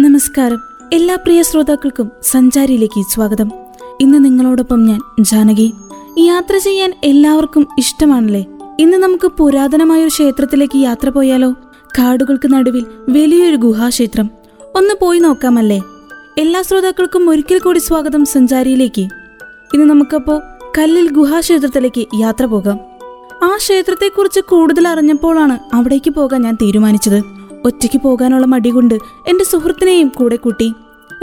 നമസ്കാരം. എല്ലാ പ്രിയ ശ്രോതാക്കൾക്കും സഞ്ചാരിയിലേക്ക് സ്വാഗതം. ഇന്ന് നിങ്ങളോടൊപ്പം ഞാൻ ജാനകി. യാത്ര ചെയ്യാൻ എല്ലാവർക്കും ഇഷ്ടമാണല്ലേ? ഇന്ന് നമുക്ക് പുരാതനമായ ഒരു ക്ഷേത്രത്തിലേക്ക് യാത്ര പോയാലോ? കാടുകൾക്ക് നടുവിൽ വലിയൊരു ഗുഹാക്ഷേത്രം. ഒന്ന് പോയി നോക്കാമല്ലേ? എല്ലാ ശ്രോതാക്കൾക്കും ഒരിക്കൽ കൂടി സ്വാഗതം സഞ്ചാരിയിലേക്ക്. ഇന്ന് നമുക്കപ്പോ കല്ലിൽ ഗുഹാക്ഷേത്രത്തിലേക്ക് യാത്ര പോകാം. ആ ക്ഷേത്രത്തെക്കുറിച്ച് കൂടുതൽ അറിഞ്ഞപ്പോഴാണ് അവിടേക്ക് പോകാൻ ഞാൻ തീരുമാനിച്ചത്. ഒറ്റയ്ക്ക് പോകാനുള്ള മടി കൊണ്ട് എന്റെ സുഹൃത്തിനെയും കൂടെ കൂട്ടി.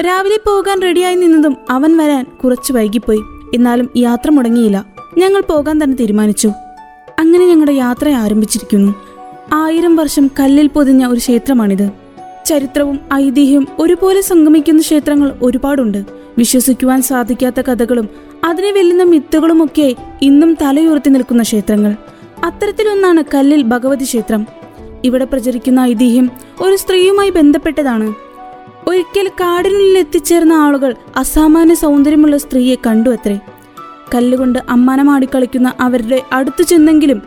രാവിലെ പോകാൻ റെഡിയായി നിന്നതും അവൻ വരാൻ കുറച്ച് വൈകിപ്പോയി. എന്നാലും യാത്ര മുടങ്ങിയില്ല. ഞങ്ങൾ പോകാൻ തന്നെ തീരുമാനിച്ചു. അങ്ങനെ ഞങ്ങളുടെ യാത്ര ആരംഭിച്ചിരിക്കുന്നു. ആയിരം വർഷം കല്ലിൽ പൊതിഞ്ഞ ഒരു ക്ഷേത്രമാണിത്. ചരിത്രവും ഐതിഹ്യവും ഒരുപോലെ സംഗമിക്കുന്ന ക്ഷേത്രങ്ങൾ ഒരുപാടുണ്ട്. വിശ്വസിക്കുവാൻ സാധിക്കാത്ത കഥകളും അതിനെ വെല്ലുന്ന മിത്തുകളുമൊക്കെ ഇന്നും തലയുയർത്തി നിൽക്കുന്ന ക്ഷേത്രങ്ങൾ. അത്തരത്തിലൊന്നാണ് കല്ലിൽ ഭഗവതി ക്ഷേത്രം. ഇവിടെ പ്രചരിക്കുന്ന ഐതിഹ്യം ഒരു സ്ത്രീയുമായി ബന്ധപ്പെട്ടതാണ്. ഒരിക്കൽ കാടിനുള്ളിൽ എത്തിച്ചേർന്ന ആളുകൾ അസാമാന്യ സൗന്ദര്യമുള്ള സ്ത്രീയെ കണ്ടു അത്രേ. കല്ലുകൊണ്ട് അമ്മാനമാടിക്കളിക്കുന്ന അവരുടെ അടുത്തു ചെന്നെങ്കിലും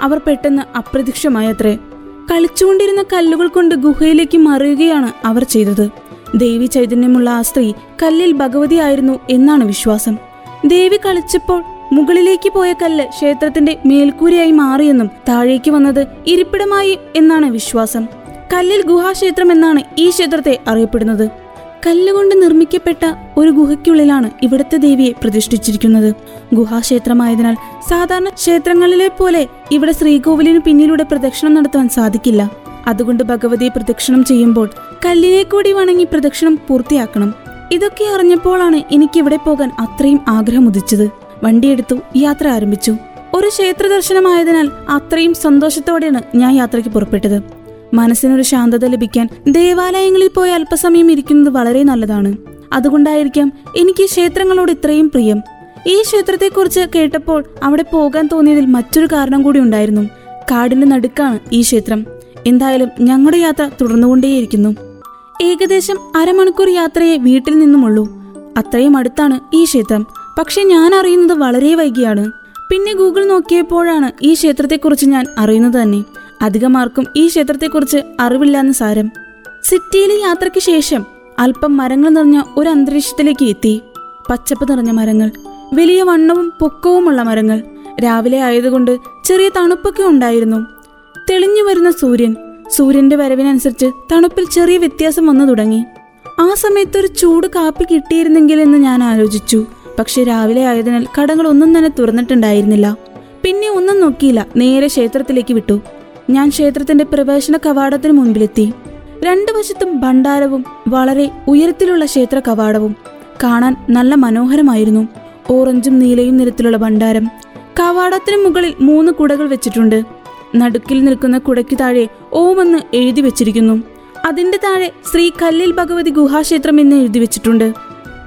അവർ പെട്ടെന്ന് അപ്രത്യക്ഷമായത്രേ കളിച്ചുകൊണ്ടിരുന്ന കല്ലുകൾ കൊണ്ട് ഗുഹയിലേക്ക് മറിയുകയാണ് അവർ ചെയ്തത്. ദേവി ചൈതന്യമുള്ള ആ സ്ത്രീ കല്ലിൽ ഭഗവതിയായിരുന്നു എന്നാണ് വിശ്വാസം. ദേവി കളിച്ചപ്പോൾ മുകളിലേക്ക് പോയ കല്ല് ക്ഷേത്രത്തിന്റെ മേൽക്കൂരയായി മാറിയെന്നും താഴേക്ക് വന്നത് ഇരിപ്പിടമായി എന്നാണ് വിശ്വാസം. കല്ലിൽ ഗുഹാക്ഷേത്രം എന്നാണ് ഈ ക്ഷേത്രത്തെ അറിയപ്പെടുന്നത്. കല്ലുകൊണ്ട് നിർമ്മിക്കപ്പെട്ട ഒരു ഗുഹയ്ക്കുള്ളിലാണ് ഇവിടുത്തെ ദേവിയെ പ്രതിഷ്ഠിച്ചിരിക്കുന്നത്. ഗുഹാക്ഷേത്രമായതിനാൽ സാധാരണ ക്ഷേത്രങ്ങളിലെ പോലെ ഇവിടെ ശ്രീകോവിലിന് പിന്നിലൂടെ പ്രദക്ഷിണം നടത്തുവാൻ സാധിക്കില്ല. അതുകൊണ്ട് ഭഗവതിയെ പ്രദക്ഷിണം ചെയ്യുമ്പോൾ കല്ലിനെ കൂടി വണങ്ങി പ്രദക്ഷിണം പൂർത്തിയാക്കണം. ഇതൊക്കെ അറിഞ്ഞപ്പോഴാണ് എനിക്ക് ഇവിടെ പോകാൻ അത്രയും ആഗ്രഹം ഉദിച്ചത് വണ്ടിയെടുത്തു യാത്ര ആരംഭിച്ചു. ഒരു ക്ഷേത്ര ദർശനമായതിനാൽ അത്രയും സന്തോഷത്തോടെയാണ് ഞാൻ യാത്രയ്ക്ക് പുറപ്പെട്ടത്. മനസ്സിനൊരു ശാന്തത ലഭിക്കാൻ ദേവാലയങ്ങളിൽ പോയി അല്പസമയം ഇരിക്കുന്നത് വളരെ നല്ലതാണ്. അതുകൊണ്ടായിരിക്കാം എനിക്ക് ക്ഷേത്രങ്ങളോട് ഇത്രയും പ്രിയം. ഈ ക്ഷേത്രത്തെക്കുറിച്ച് കേട്ടപ്പോൾ അവിടെ പോകാൻ തോന്നിയതിൽ മറ്റൊരു കാരണം കൂടി ഉണ്ടായിരുന്നു. കാടിന്റെ നടുക്കാണ് ഈ ക്ഷേത്രം. എന്തായാലും ഞങ്ങളുടെ യാത്ര തുടർന്നുകൊണ്ടേയിരിക്കുന്നു. ഏകദേശം അരമണിക്കൂർ യാത്രയെ വീട്ടിൽ നിന്നുമുള്ളൂ. അത്രയും അടുത്താണ് ഈ ക്ഷേത്രം. പക്ഷെ ഞാൻ അറിയുന്നത് വളരെ വൈകിയാണ്. പിന്നെ ഗൂഗിൾ നോക്കിയപ്പോഴാണ് ഈ ക്ഷേത്രത്തെക്കുറിച്ച് ഞാൻ അറിയുന്നത് തന്നെ. അധികമാർക്കും ഈ ക്ഷേത്രത്തെക്കുറിച്ച് അറിവില്ലാന്ന് സാരം. സിറ്റിയിലെ യാത്രയ്ക്ക് ശേഷം അല്പം മരങ്ങൾ നിറഞ്ഞ ഒരു അന്തരീക്ഷത്തിലേക്ക് എത്തി. പച്ചപ്പ് നിറഞ്ഞ മരങ്ങൾ വലിയ വണ്ണവും പൊക്കവുമുള്ള മരങ്ങൾ. രാവിലെ ആയതുകൊണ്ട് ചെറിയ തണുപ്പൊക്കെ ഉണ്ടായിരുന്നു. തെളിഞ്ഞു വരുന്ന സൂര്യൻ സൂര്യന്റെ വരവിനനുസരിച്ച് തണുപ്പിൽ ചെറിയ വ്യത്യാസം വന്നു തുടങ്ങി. ആ സമയത്ത് ഒരു ചൂട് കാപ്പി കിട്ടിയിരുന്നെങ്കിൽ എന്ന് ഞാൻ ആലോചിച്ചു. പക്ഷെ രാവിലെ ആയതിനാൽ കടകൾ ഒന്നും തന്നെ തുറന്നിട്ടുണ്ടായിരുന്നില്ല. പിന്നെ ഒന്നും നോക്കിയില്ല. നേരെ ക്ഷേത്രത്തിലേക്ക് വിട്ടു. ഞാൻ ക്ഷേത്രത്തിന്റെ പ്രവേശന കവാടത്തിന് മുൻപിലെത്തി. രണ്ടു വശത്തും ഭണ്ഡാരവും വളരെ ഉയരത്തിലുള്ള ക്ഷേത്ര കവാടവും. കാണാൻ നല്ല മനോഹരമായിരുന്നു. ഓറഞ്ചും നീലയും നിറത്തിലുള്ള ഭണ്ഡാരം. കവാടത്തിന് മുകളിൽ മൂന്ന് കുടകൾ വെച്ചിട്ടുണ്ട്. നടുക്കിൽ നിൽക്കുന്ന കുടയ്ക്ക് താഴെ ഓമെന്ന് എഴുതി വെച്ചിരിക്കുന്നു. അതിന്റെ താഴെ ശ്രീ കല്ലിൽ ഭഗവതി ഗുഹാക്ഷേത്രം എന്ന് എഴുതി വെച്ചിട്ടുണ്ട്.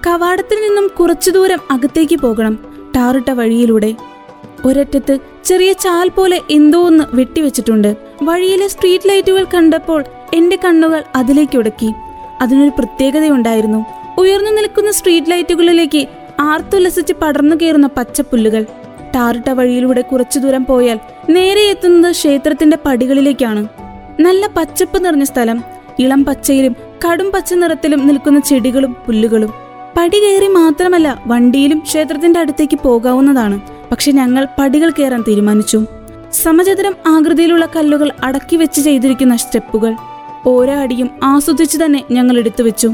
കവാടത്തിൽ നിന്നും കുറച്ചു ദൂരം അകത്തേക്ക് പോകണം ടാറിട്ട വഴിയിലൂടെ. ഒരറ്റത്ത് ചെറിയ ചാൽ പോലെ എന്തോ ഒന്ന് വെട്ടിവെച്ചിട്ടുണ്ട് വഴിയിലെ സ്ട്രീറ്റ് ലൈറ്റുകൾ കണ്ടപ്പോൾ എന്റെ കണ്ണുകൾ അതിലേക്ക് ഉടക്കി. അതിനൊരു പ്രത്യേകതയുണ്ടായിരുന്നു. ഉയർന്നു നിൽക്കുന്ന സ്ട്രീറ്റ് ലൈറ്റുകളിലേക്ക് ആർത്തുല്ലസിച്ച് പടർന്നു കയറുന്ന പച്ചപ്പുല്ലുകൾ. ടാറിട്ട വഴിയിലൂടെ കുറച്ചു ദൂരം പോയാൽ നേരെ എത്തുന്നത് ക്ഷേത്രത്തിന്റെ പടികളിലേക്കാണ്. നല്ല പച്ചപ്പ് നിറഞ്ഞ സ്ഥലം ഇളം പച്ചയിലും കടും പച്ച നിറത്തിലും നിൽക്കുന്ന ചെടികളും പുല്ലുകളും. പടി കയറി മാത്രമല്ല വണ്ടിയിലും ക്ഷേത്രത്തിന്റെ അടുത്തേക്ക് പോകാവുന്നതാണ്. പക്ഷെ ഞങ്ങൾ പടികൾ കയറാൻ തീരുമാനിച്ചു. സമചതുരം ആകൃതിയിലുള്ള കല്ലുകൾ അടക്കി വെച്ച് ചെയ്തിരിക്കുന്ന സ്റ്റെപ്പുകൾ. ഓരോ അടിയും ആസ്വദിച്ചു തന്നെ ഞങ്ങൾ എടുത്തു വെച്ചു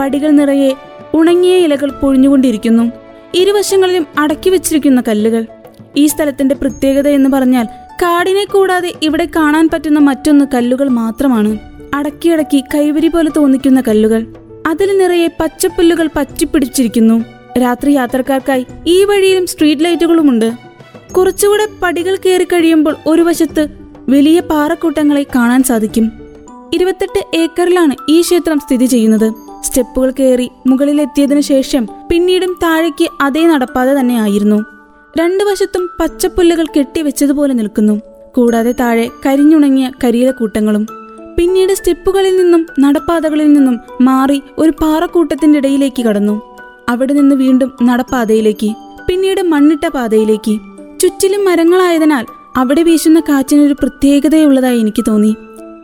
പടികൾ നിറയെ ഉണങ്ങിയ ഇലകൾ പൊഴിഞ്ഞുകൊണ്ടിരിക്കുന്നു. ഇരുവശങ്ങളിലും അടക്കി വെച്ചിരിക്കുന്ന കല്ലുകൾ. ഈ സ്ഥലത്തിന്റെ പ്രത്യേകത എന്ന് പറഞ്ഞാൽ കാടിനെ കൂടാതെ ഇവിടെ കാണാൻ പറ്റുന്ന മറ്റൊന്ന് കല്ലുകൾ മാത്രമാണ്. അടക്കിയടക്കി കൈവരി പോലെ തോന്നിക്കുന്ന കല്ലുകൾ. അതിൽ നിറയെ പച്ചപ്പുല്ലുകൾ പറ്റിപ്പിടിച്ചിരിക്കുന്നു. രാത്രി യാത്രക്കാർക്കായി ഈ വഴിയിലും സ്ട്രീറ്റ് ലൈറ്റുകളുമുണ്ട്. കുറച്ചുകൂടെ പടികൾ കയറി കഴിയുമ്പോൾ ഒരു വശത്ത് വലിയ പാറക്കൂട്ടങ്ങളെ കാണാൻ സാധിക്കും. ഇരുപത്തെട്ട് ഏക്കറിലാണ് ഈ ക്ഷേത്രം സ്ഥിതി ചെയ്യുന്നത്. സ്റ്റെപ്പുകൾ കയറി മുകളിലെത്തിയതിനു ശേഷം പിന്നീടും താഴേക്ക് അതേ നടപ്പാത തന്നെ ആയിരുന്നു. രണ്ടു വശത്തും പച്ചപ്പുല്ലുകൾ കെട്ടിവെച്ചതുപോലെ നിൽക്കുന്നു. കൂടാതെ താഴെ കരിഞ്ഞുണങ്ങിയ കരിയിലക്കൂട്ടങ്ങളും പിന്നീട് സ്റ്റെപ്പുകളിൽ നിന്നും നടപ്പാതകളിൽ നിന്നും മാറി ഒരു പാറക്കൂട്ടത്തിന്റെ ഇടയിലേക്ക് കടന്നു. അവിടെ നിന്ന് വീണ്ടും നടപ്പാതയിലേക്ക് പിന്നീട് മണ്ണിട്ട പാതയിലേക്ക്. ചുറ്റിലും മരങ്ങളായതിനാൽ അവിടെ വീശുന്ന കാറ്റിനൊരു പ്രത്യേകതയുള്ളതായി എനിക്ക് തോന്നി.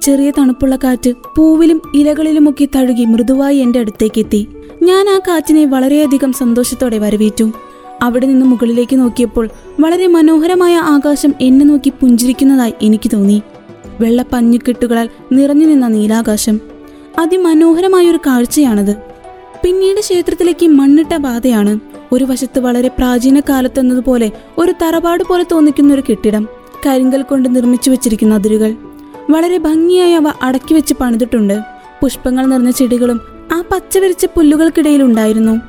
ചെറിയ തണുപ്പുള്ള കാറ്റ് പൂവിലും ഇലകളിലുമൊക്കെ തഴുകി മൃദുവായി എന്റെ അടുത്തേക്ക് എത്തി ഞാൻ ആ കാറ്റിനെ വളരെയധികം സന്തോഷത്തോടെ വരവേറ്റു. അവിടെ നിന്ന് മുകളിലേക്ക് നോക്കിയപ്പോൾ വളരെ മനോഹരമായ ആകാശം എന്നെ നോക്കി പുഞ്ചിരിക്കുന്നതായി എനിക്ക് തോന്നി. വെള്ള പഞ്ഞിക്കെട്ടുകളാൽ നിറഞ്ഞു നിന്ന നീലാകാശം. അതിമനോഹരമായ ഒരു കാഴ്ചയാണത്. പിന്നീട് ക്ഷേത്രത്തിലേക്ക് മണ്ണിട്ട പാതയാണ്. ഒരു വശത്ത് വളരെ പ്രാചീന കാലത്തെന്നതുപോലെ ഒരു തറവാട് പോലെ തോന്നിക്കുന്ന ഒരു കെട്ടിടം. കരിങ്കൽ കൊണ്ട് നിർമ്മിച്ചു വെച്ചിരിക്കുന്ന അതിരുകൾ. വളരെ ഭംഗിയായി അവ അടക്കി വെച്ച് പണിതിട്ടുണ്ട്. പുഷ്പങ്ങൾ നിറഞ്ഞ ചെടികളും ആ പച്ചവിരിച്ച പുല്ലുകൾക്കിടയിൽ ഉണ്ടായിരുന്നു.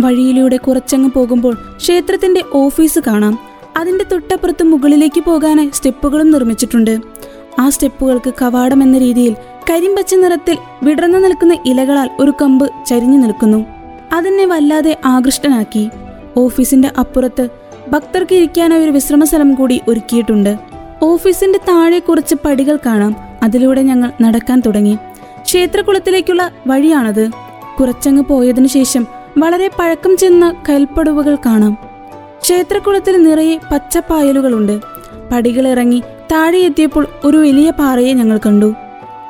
വഴിയിലൂടെ കുറച്ചങ്ങ് പോകുമ്പോൾ ക്ഷേത്രത്തിന്റെ ഓഫീസ് കാണാം. അതിന്റെ തൊട്ടപ്പുറത്ത് മുകളിലേക്ക് പോകാനായി സ്റ്റെപ്പുകളും നിർമ്മിച്ചിട്ടുണ്ട്. ആ സ്റ്റെപ്പുകൾക്ക് കവാടം എന്ന രീതിയിൽ കരിമ്പച്ച നിറത്തിൽ വിടർന്നു നിൽക്കുന്ന ഇലകളാൽ ഒരു കമ്പ് ചരിഞ്ഞു നിൽക്കുന്നു. അതിനെ വല്ലാതെ ആകൃഷ്ടനാക്കി. ഓഫീസിന്റെ അപ്പുറത്ത് ഭക്തർക്ക് ഇരിക്കാനായി ഒരു വിശ്രമ സ്ഥലം കൂടി ഒരുക്കിയിട്ടുണ്ട്. ഓഫീസിന്റെ താഴെ കുറച്ച് പടികൾ കാണാം. അതിലൂടെ ഞങ്ങൾ നടക്കാൻ തുടങ്ങി. ക്ഷേത്രകുളത്തിലേക്കുള്ള വഴിയാണത്. കുറച്ചങ്ങ് പോയതിനു ശേഷം വളരെ പഴക്കം ചെന്ന കൽപ്പടവുകൾ കാണാം. ക്ഷേത്രകുളത്തിൽ നിറയെ പച്ചപ്പായലുകളുണ്ട്. പടികളിറങ്ങി താഴെ എത്തിയപ്പോൾ ഒരു വലിയ പാറയെ ഞങ്ങൾ കണ്ടു.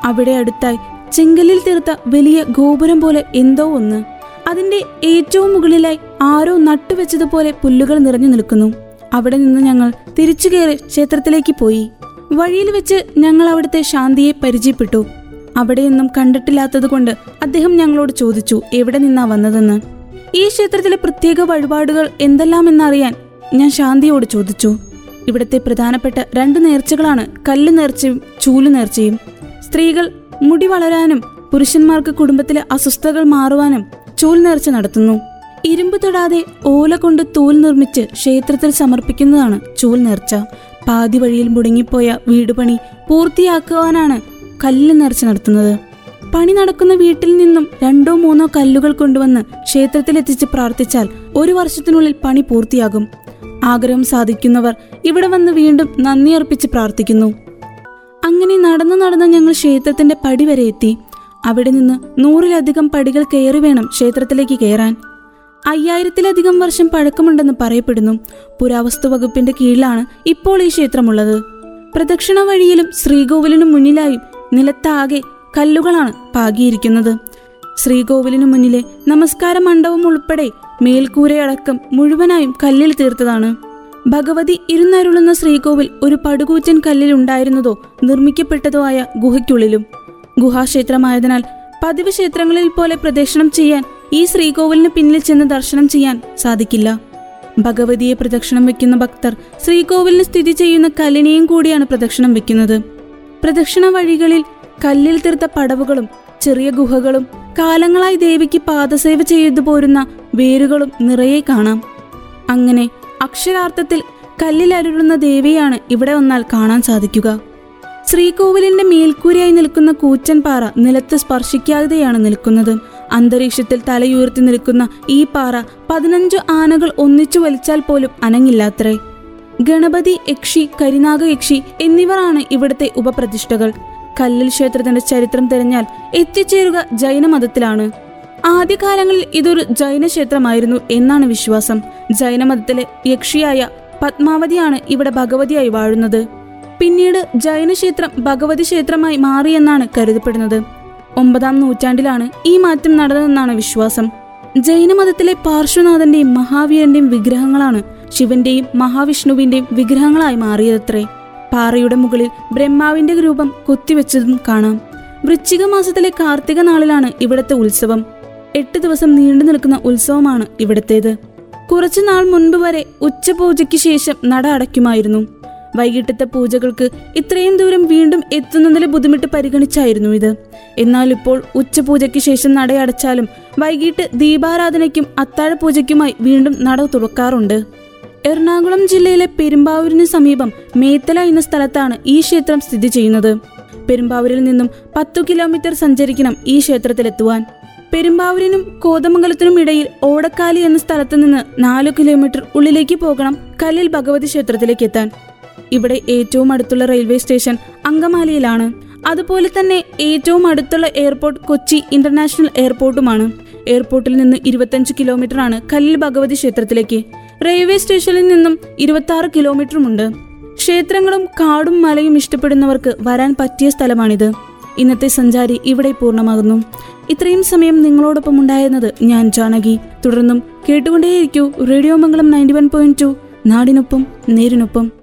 അവിടെ അടുത്തായി ചെങ്കലിൽ തീർത്ത വലിയ ഗോപുരം പോലെ എന്തോ ഒന്ന്. അതിന്റെ ഏറ്റവും മുകളിലായി ആരോ നട്ടുവെച്ചതുപോലെ പുല്ലുകൾ നിറഞ്ഞു നിൽക്കുന്നു. അവിടെ നിന്ന് ഞങ്ങൾ തിരിച്ചു കയറി ക്ഷേത്രത്തിലേക്ക് പോയി. വഴിയിൽ വെച്ച് ഞങ്ങൾ അവിടുത്തെ ശാന്തിയെ പരിചയപ്പെട്ടു. അവിടെയൊന്നും കണ്ടിട്ടില്ലാത്തതുകൊണ്ട് അദ്ദേഹം ഞങ്ങളോട് ചോദിച്ചു എവിടെ നിന്നാ വന്നതെന്ന്? ഈ ക്ഷേത്രത്തിലെ പ്രത്യേക വഴിപാടുകൾ എന്തെല്ലാമെന്നറിയാൻ ഞാൻ ശാന്തിയോട് ചോദിച്ചു. ഇവിടുത്തെ പ്രധാനപ്പെട്ട രണ്ട് നേർച്ചകളാണ് കല്ല് നേർച്ചയും ചൂൽ നേർച്ചയും. സ്ത്രീകൾ മുടി വളരാനും പുരുഷന്മാർക്ക് കുടുംബത്തിലെ അസ്വസ്ഥതകൾ മാറുവാനും ചൂൽ നേർച്ച നടത്തുന്നു. ഇരുമ്പ് തൊടാതെ ഓല കൊണ്ട് തൂൽ നിർമ്മിച്ച് ക്ഷേത്രത്തിൽ സമർപ്പിക്കുന്നതാണ് ചൂൽ നേർച്ച. പാതി വഴിയിൽ മുടങ്ങിപ്പോയ വീട് പണി പൂർത്തിയാക്കുവാനാണ് കല്ല് നേർച്ച നടത്തുന്നത്. പണി നടക്കുന്ന വീട്ടിൽ നിന്നും രണ്ടോ മൂന്നോ കല്ലുകൾ കൊണ്ടുവന്ന് ക്ഷേത്രത്തിലെത്തിച്ച് പ്രാർത്ഥിച്ചാൽ ഒരു വർഷത്തിനുള്ളിൽ പണി പൂർത്തിയാകും. ആഗ്രഹം സാധിക്കുന്നവർ ഇവിടെ വന്ന് വീണ്ടും നന്ദി അർപ്പിച്ച് പ്രാർത്ഥിക്കുന്നു. അങ്ങനെ നടന്നു നടന്ന് ഞങ്ങൾ ക്ഷേത്രത്തിന്റെ പടി വരെ എത്തി. അവിടെ നിന്ന് നൂറിലധികം പടികൾ കയറി വേണം ക്ഷേത്രത്തിലേക്ക് കയറാൻ. അയ്യായിരത്തിലധികം വർഷം പഴക്കമുണ്ടെന്ന് പറയപ്പെടുന്നു. പുരാവസ്തു വകുപ്പിന്റെ കീഴിലാണ് ഇപ്പോൾ ഈ ക്ഷേത്രമുള്ളത്. പ്രദക്ഷിണ വഴിയിലും ശ്രീകോവിലിനു മുന്നിലായും നിലത്താകെ കല്ലുകളാണ് പാകിയിരിക്കുന്നത്. ശ്രീകോവിലിനു മുന്നിലെ നമസ്കാര മണ്ഡപം ഉൾപ്പെടെ മേൽക്കൂരയടക്കം മുഴുവനായും കല്ലിൽ തീർത്തതാണ്. ഭഗവതി ഇരുന്നരുളുന്ന ശ്രീകോവിൽ ഒരു പടുകൂറ്റൻ കല്ലിൽ ഉണ്ടായിരുന്നതോ നിർമ്മിക്കപ്പെട്ടതോ ആയ ഗുഹയ്ക്കുള്ളിലും. ഗുഹാക്ഷേത്രമായതിനാൽ പതിവ് ക്ഷേത്രങ്ങളിൽ പോലെ പ്രദക്ഷിണം ചെയ്യാൻ ഈ ശ്രീകോവിലിന് പിന്നിൽ ചെന്ന് ദർശനം ചെയ്യാൻ സാധിക്കില്ല. ഭഗവതിയെ പ്രദക്ഷിണം വെക്കുന്ന ഭക്തർ ശ്രീകോവിലിന് സ്ഥിതി ചെയ്യുന്ന കല്ലിനെയും കൂടിയാണ് പ്രദക്ഷിണം വെക്കുന്നത്. പ്രദക്ഷിണ വഴികളിൽ കല്ലിൽ തീർത്ത പടവുകളും ചെറിയ ഗുഹകളും കാലങ്ങളായി ദേവിക്ക് പാദസേവ ചെയ്തു പോരുന്ന വേരുകളും നിറയെ കാണാം. അങ്ങനെ അക്ഷരാർത്ഥത്തിൽ കല്ലിലരുളുന്ന ദേവിയാണ് ഇവിടെ വന്നാൽ കാണാൻ സാധിക്കുക. ശ്രീകോവിലിന്റെ മേൽക്കൂരയായി നിൽക്കുന്ന കൂച്ചൻപാറ പാറ നിലത്ത് സ്പർശിക്കാതെയാണ് നിൽക്കുന്നത്. അന്തരീക്ഷത്തിൽ തലയുയർത്തി നിൽക്കുന്ന ഈ പാറ പതിനഞ്ചു ആനകൾ ഒന്നിച്ചു വലിച്ചാൽ പോലും അനങ്ങില്ലാത്രേ. ഗണപതി യക്ഷി കരിനാഗ യക്ഷി എന്നിവരാണ് ഇവിടുത്തെ ഉപപ്രതിഷ്ഠകൾ. കല്ലിൽ ക്ഷേത്രത്തിന്റെ ചരിത്രം തിരഞ്ഞാൽ എത്തിച്ചേരുക ജൈനമതത്തിലാണ്. ആദ്യകാലങ്ങളിൽ ഇതൊരു ജൈന ക്ഷേത്രമായിരുന്നു എന്നാണ് വിശ്വാസം. ജൈനമതത്തിലെ യക്ഷിയായ പത്മാവതിയാണ് ഇവിടെ ഭഗവതിയായി വാഴുന്നത്. പിന്നീട് ജൈന ക്ഷേത്രം ഭഗവതി ക്ഷേത്രമായി മാറിയെന്നാണ് കരുതപ്പെടുന്നത്. ഒമ്പതാം നൂറ്റാണ്ടിലാണ് ഈ മാറ്റം നടന്നതെന്നാണ് വിശ്വാസം. ജൈനമതത്തിലെ പാർശ്വനാഥന്റെയും മഹാവീരന്റെയും വിഗ്രഹങ്ങളാണ് ശിവന്റെയും മഹാവിഷ്ണുവിന്റെയും വിഗ്രഹങ്ങളായി മാറിയതത്രേ. പാറയുടെ മുകളിൽ ബ്രഹ്മാവിന്റെ രൂപം കൊത്തിവെച്ചതും കാണാം. വൃശ്ചിക മാസത്തിലെ കാർത്തിക നാളിലാണ് ഇവിടത്തെ ഉത്സവം. എട്ട് ദിവസം നീണ്ടു നിൽക്കുന്ന ഉത്സവമാണ് ഇവിടത്തേത്. കുറച്ചു നാൾ മുൻപ് വരെ ഉച്ചപൂജയ്ക്ക് ശേഷം നട അടയ്ക്കുമായിരുന്നു. വൈകിട്ടത്തെ പൂജകൾക്ക് ഇത്രയും ദൂരം വീണ്ടും എത്തുന്നതിലെ ബുദ്ധിമുട്ട് പരിഗണിച്ചായിരുന്നു ഇത്. എന്നാൽ ഇപ്പോൾ ഉച്ചപൂജയ്ക്ക് ശേഷം നടയടച്ചാലും വൈകിട്ട് ദീപാരാധനയ്ക്കും അത്താഴപൂജയ്ക്കുമായി വീണ്ടും നട തുറക്കാറുണ്ട്. എറണാകുളം ജില്ലയിലെ പെരുമ്പാവൂരിന് സമീപം മേത്തല എന്ന സ്ഥലത്താണ് ഈ ക്ഷേത്രം സ്ഥിതി ചെയ്യുന്നത്. പെരുമ്പാവൂരിൽ നിന്നും പത്തു കിലോമീറ്റർ സഞ്ചരിക്കണം ഈ ക്ഷേത്രത്തിലെത്തുവാൻ. പെരുമ്പാവൂരിനും കോതമംഗലത്തിനും ഇടയിൽ ഓടക്കാലി എന്ന സ്ഥലത്ത് നിന്ന് നാലു കിലോമീറ്റർ ഉള്ളിലേക്ക് പോകണം കല്ലിൽ ഭഗവതി ക്ഷേത്രത്തിലേക്ക് എത്താൻ. ഇവിടെ ഏറ്റവും അടുത്തുള്ള റെയിൽവേ സ്റ്റേഷൻ അങ്കമാലിയിലാണ്. അതുപോലെ തന്നെ ഏറ്റവും അടുത്തുള്ള എയർപോർട്ട് കൊച്ചി ഇന്റർനാഷണൽ എയർപോർട്ടുമാണ്. എയർപോർട്ടിൽ നിന്ന് ഇരുപത്തഞ്ച് കിലോമീറ്റർ ആണ് കല്ലിൽ ഭഗവതി ക്ഷേത്രത്തിലേക്ക്. റെയിൽവേ സ്റ്റേഷനിൽ നിന്നും ഇരുപത്തി ആറ് കിലോമീറ്ററുമുണ്ട്. ക്ഷേത്രങ്ങളും കാടും മലയും ഇഷ്ടപ്പെടുന്നവർക്ക് വരാൻ പറ്റിയ സ്ഥലമാണിത്. ഇന്നത്തെ സഞ്ചാരി ഇവിടെ പൂർണമാകുന്നു. ഇത്രയും സമയം നിങ്ങളോടൊപ്പം ഉണ്ടായിരുന്നത് ഞാൻ ജാനകി. തുടർന്നും കേട്ടുകൊണ്ടേയിരിക്കൂ radio Mangalam ninety one point two. നാടിനൊപ്പം നേരിനൊപ്പം.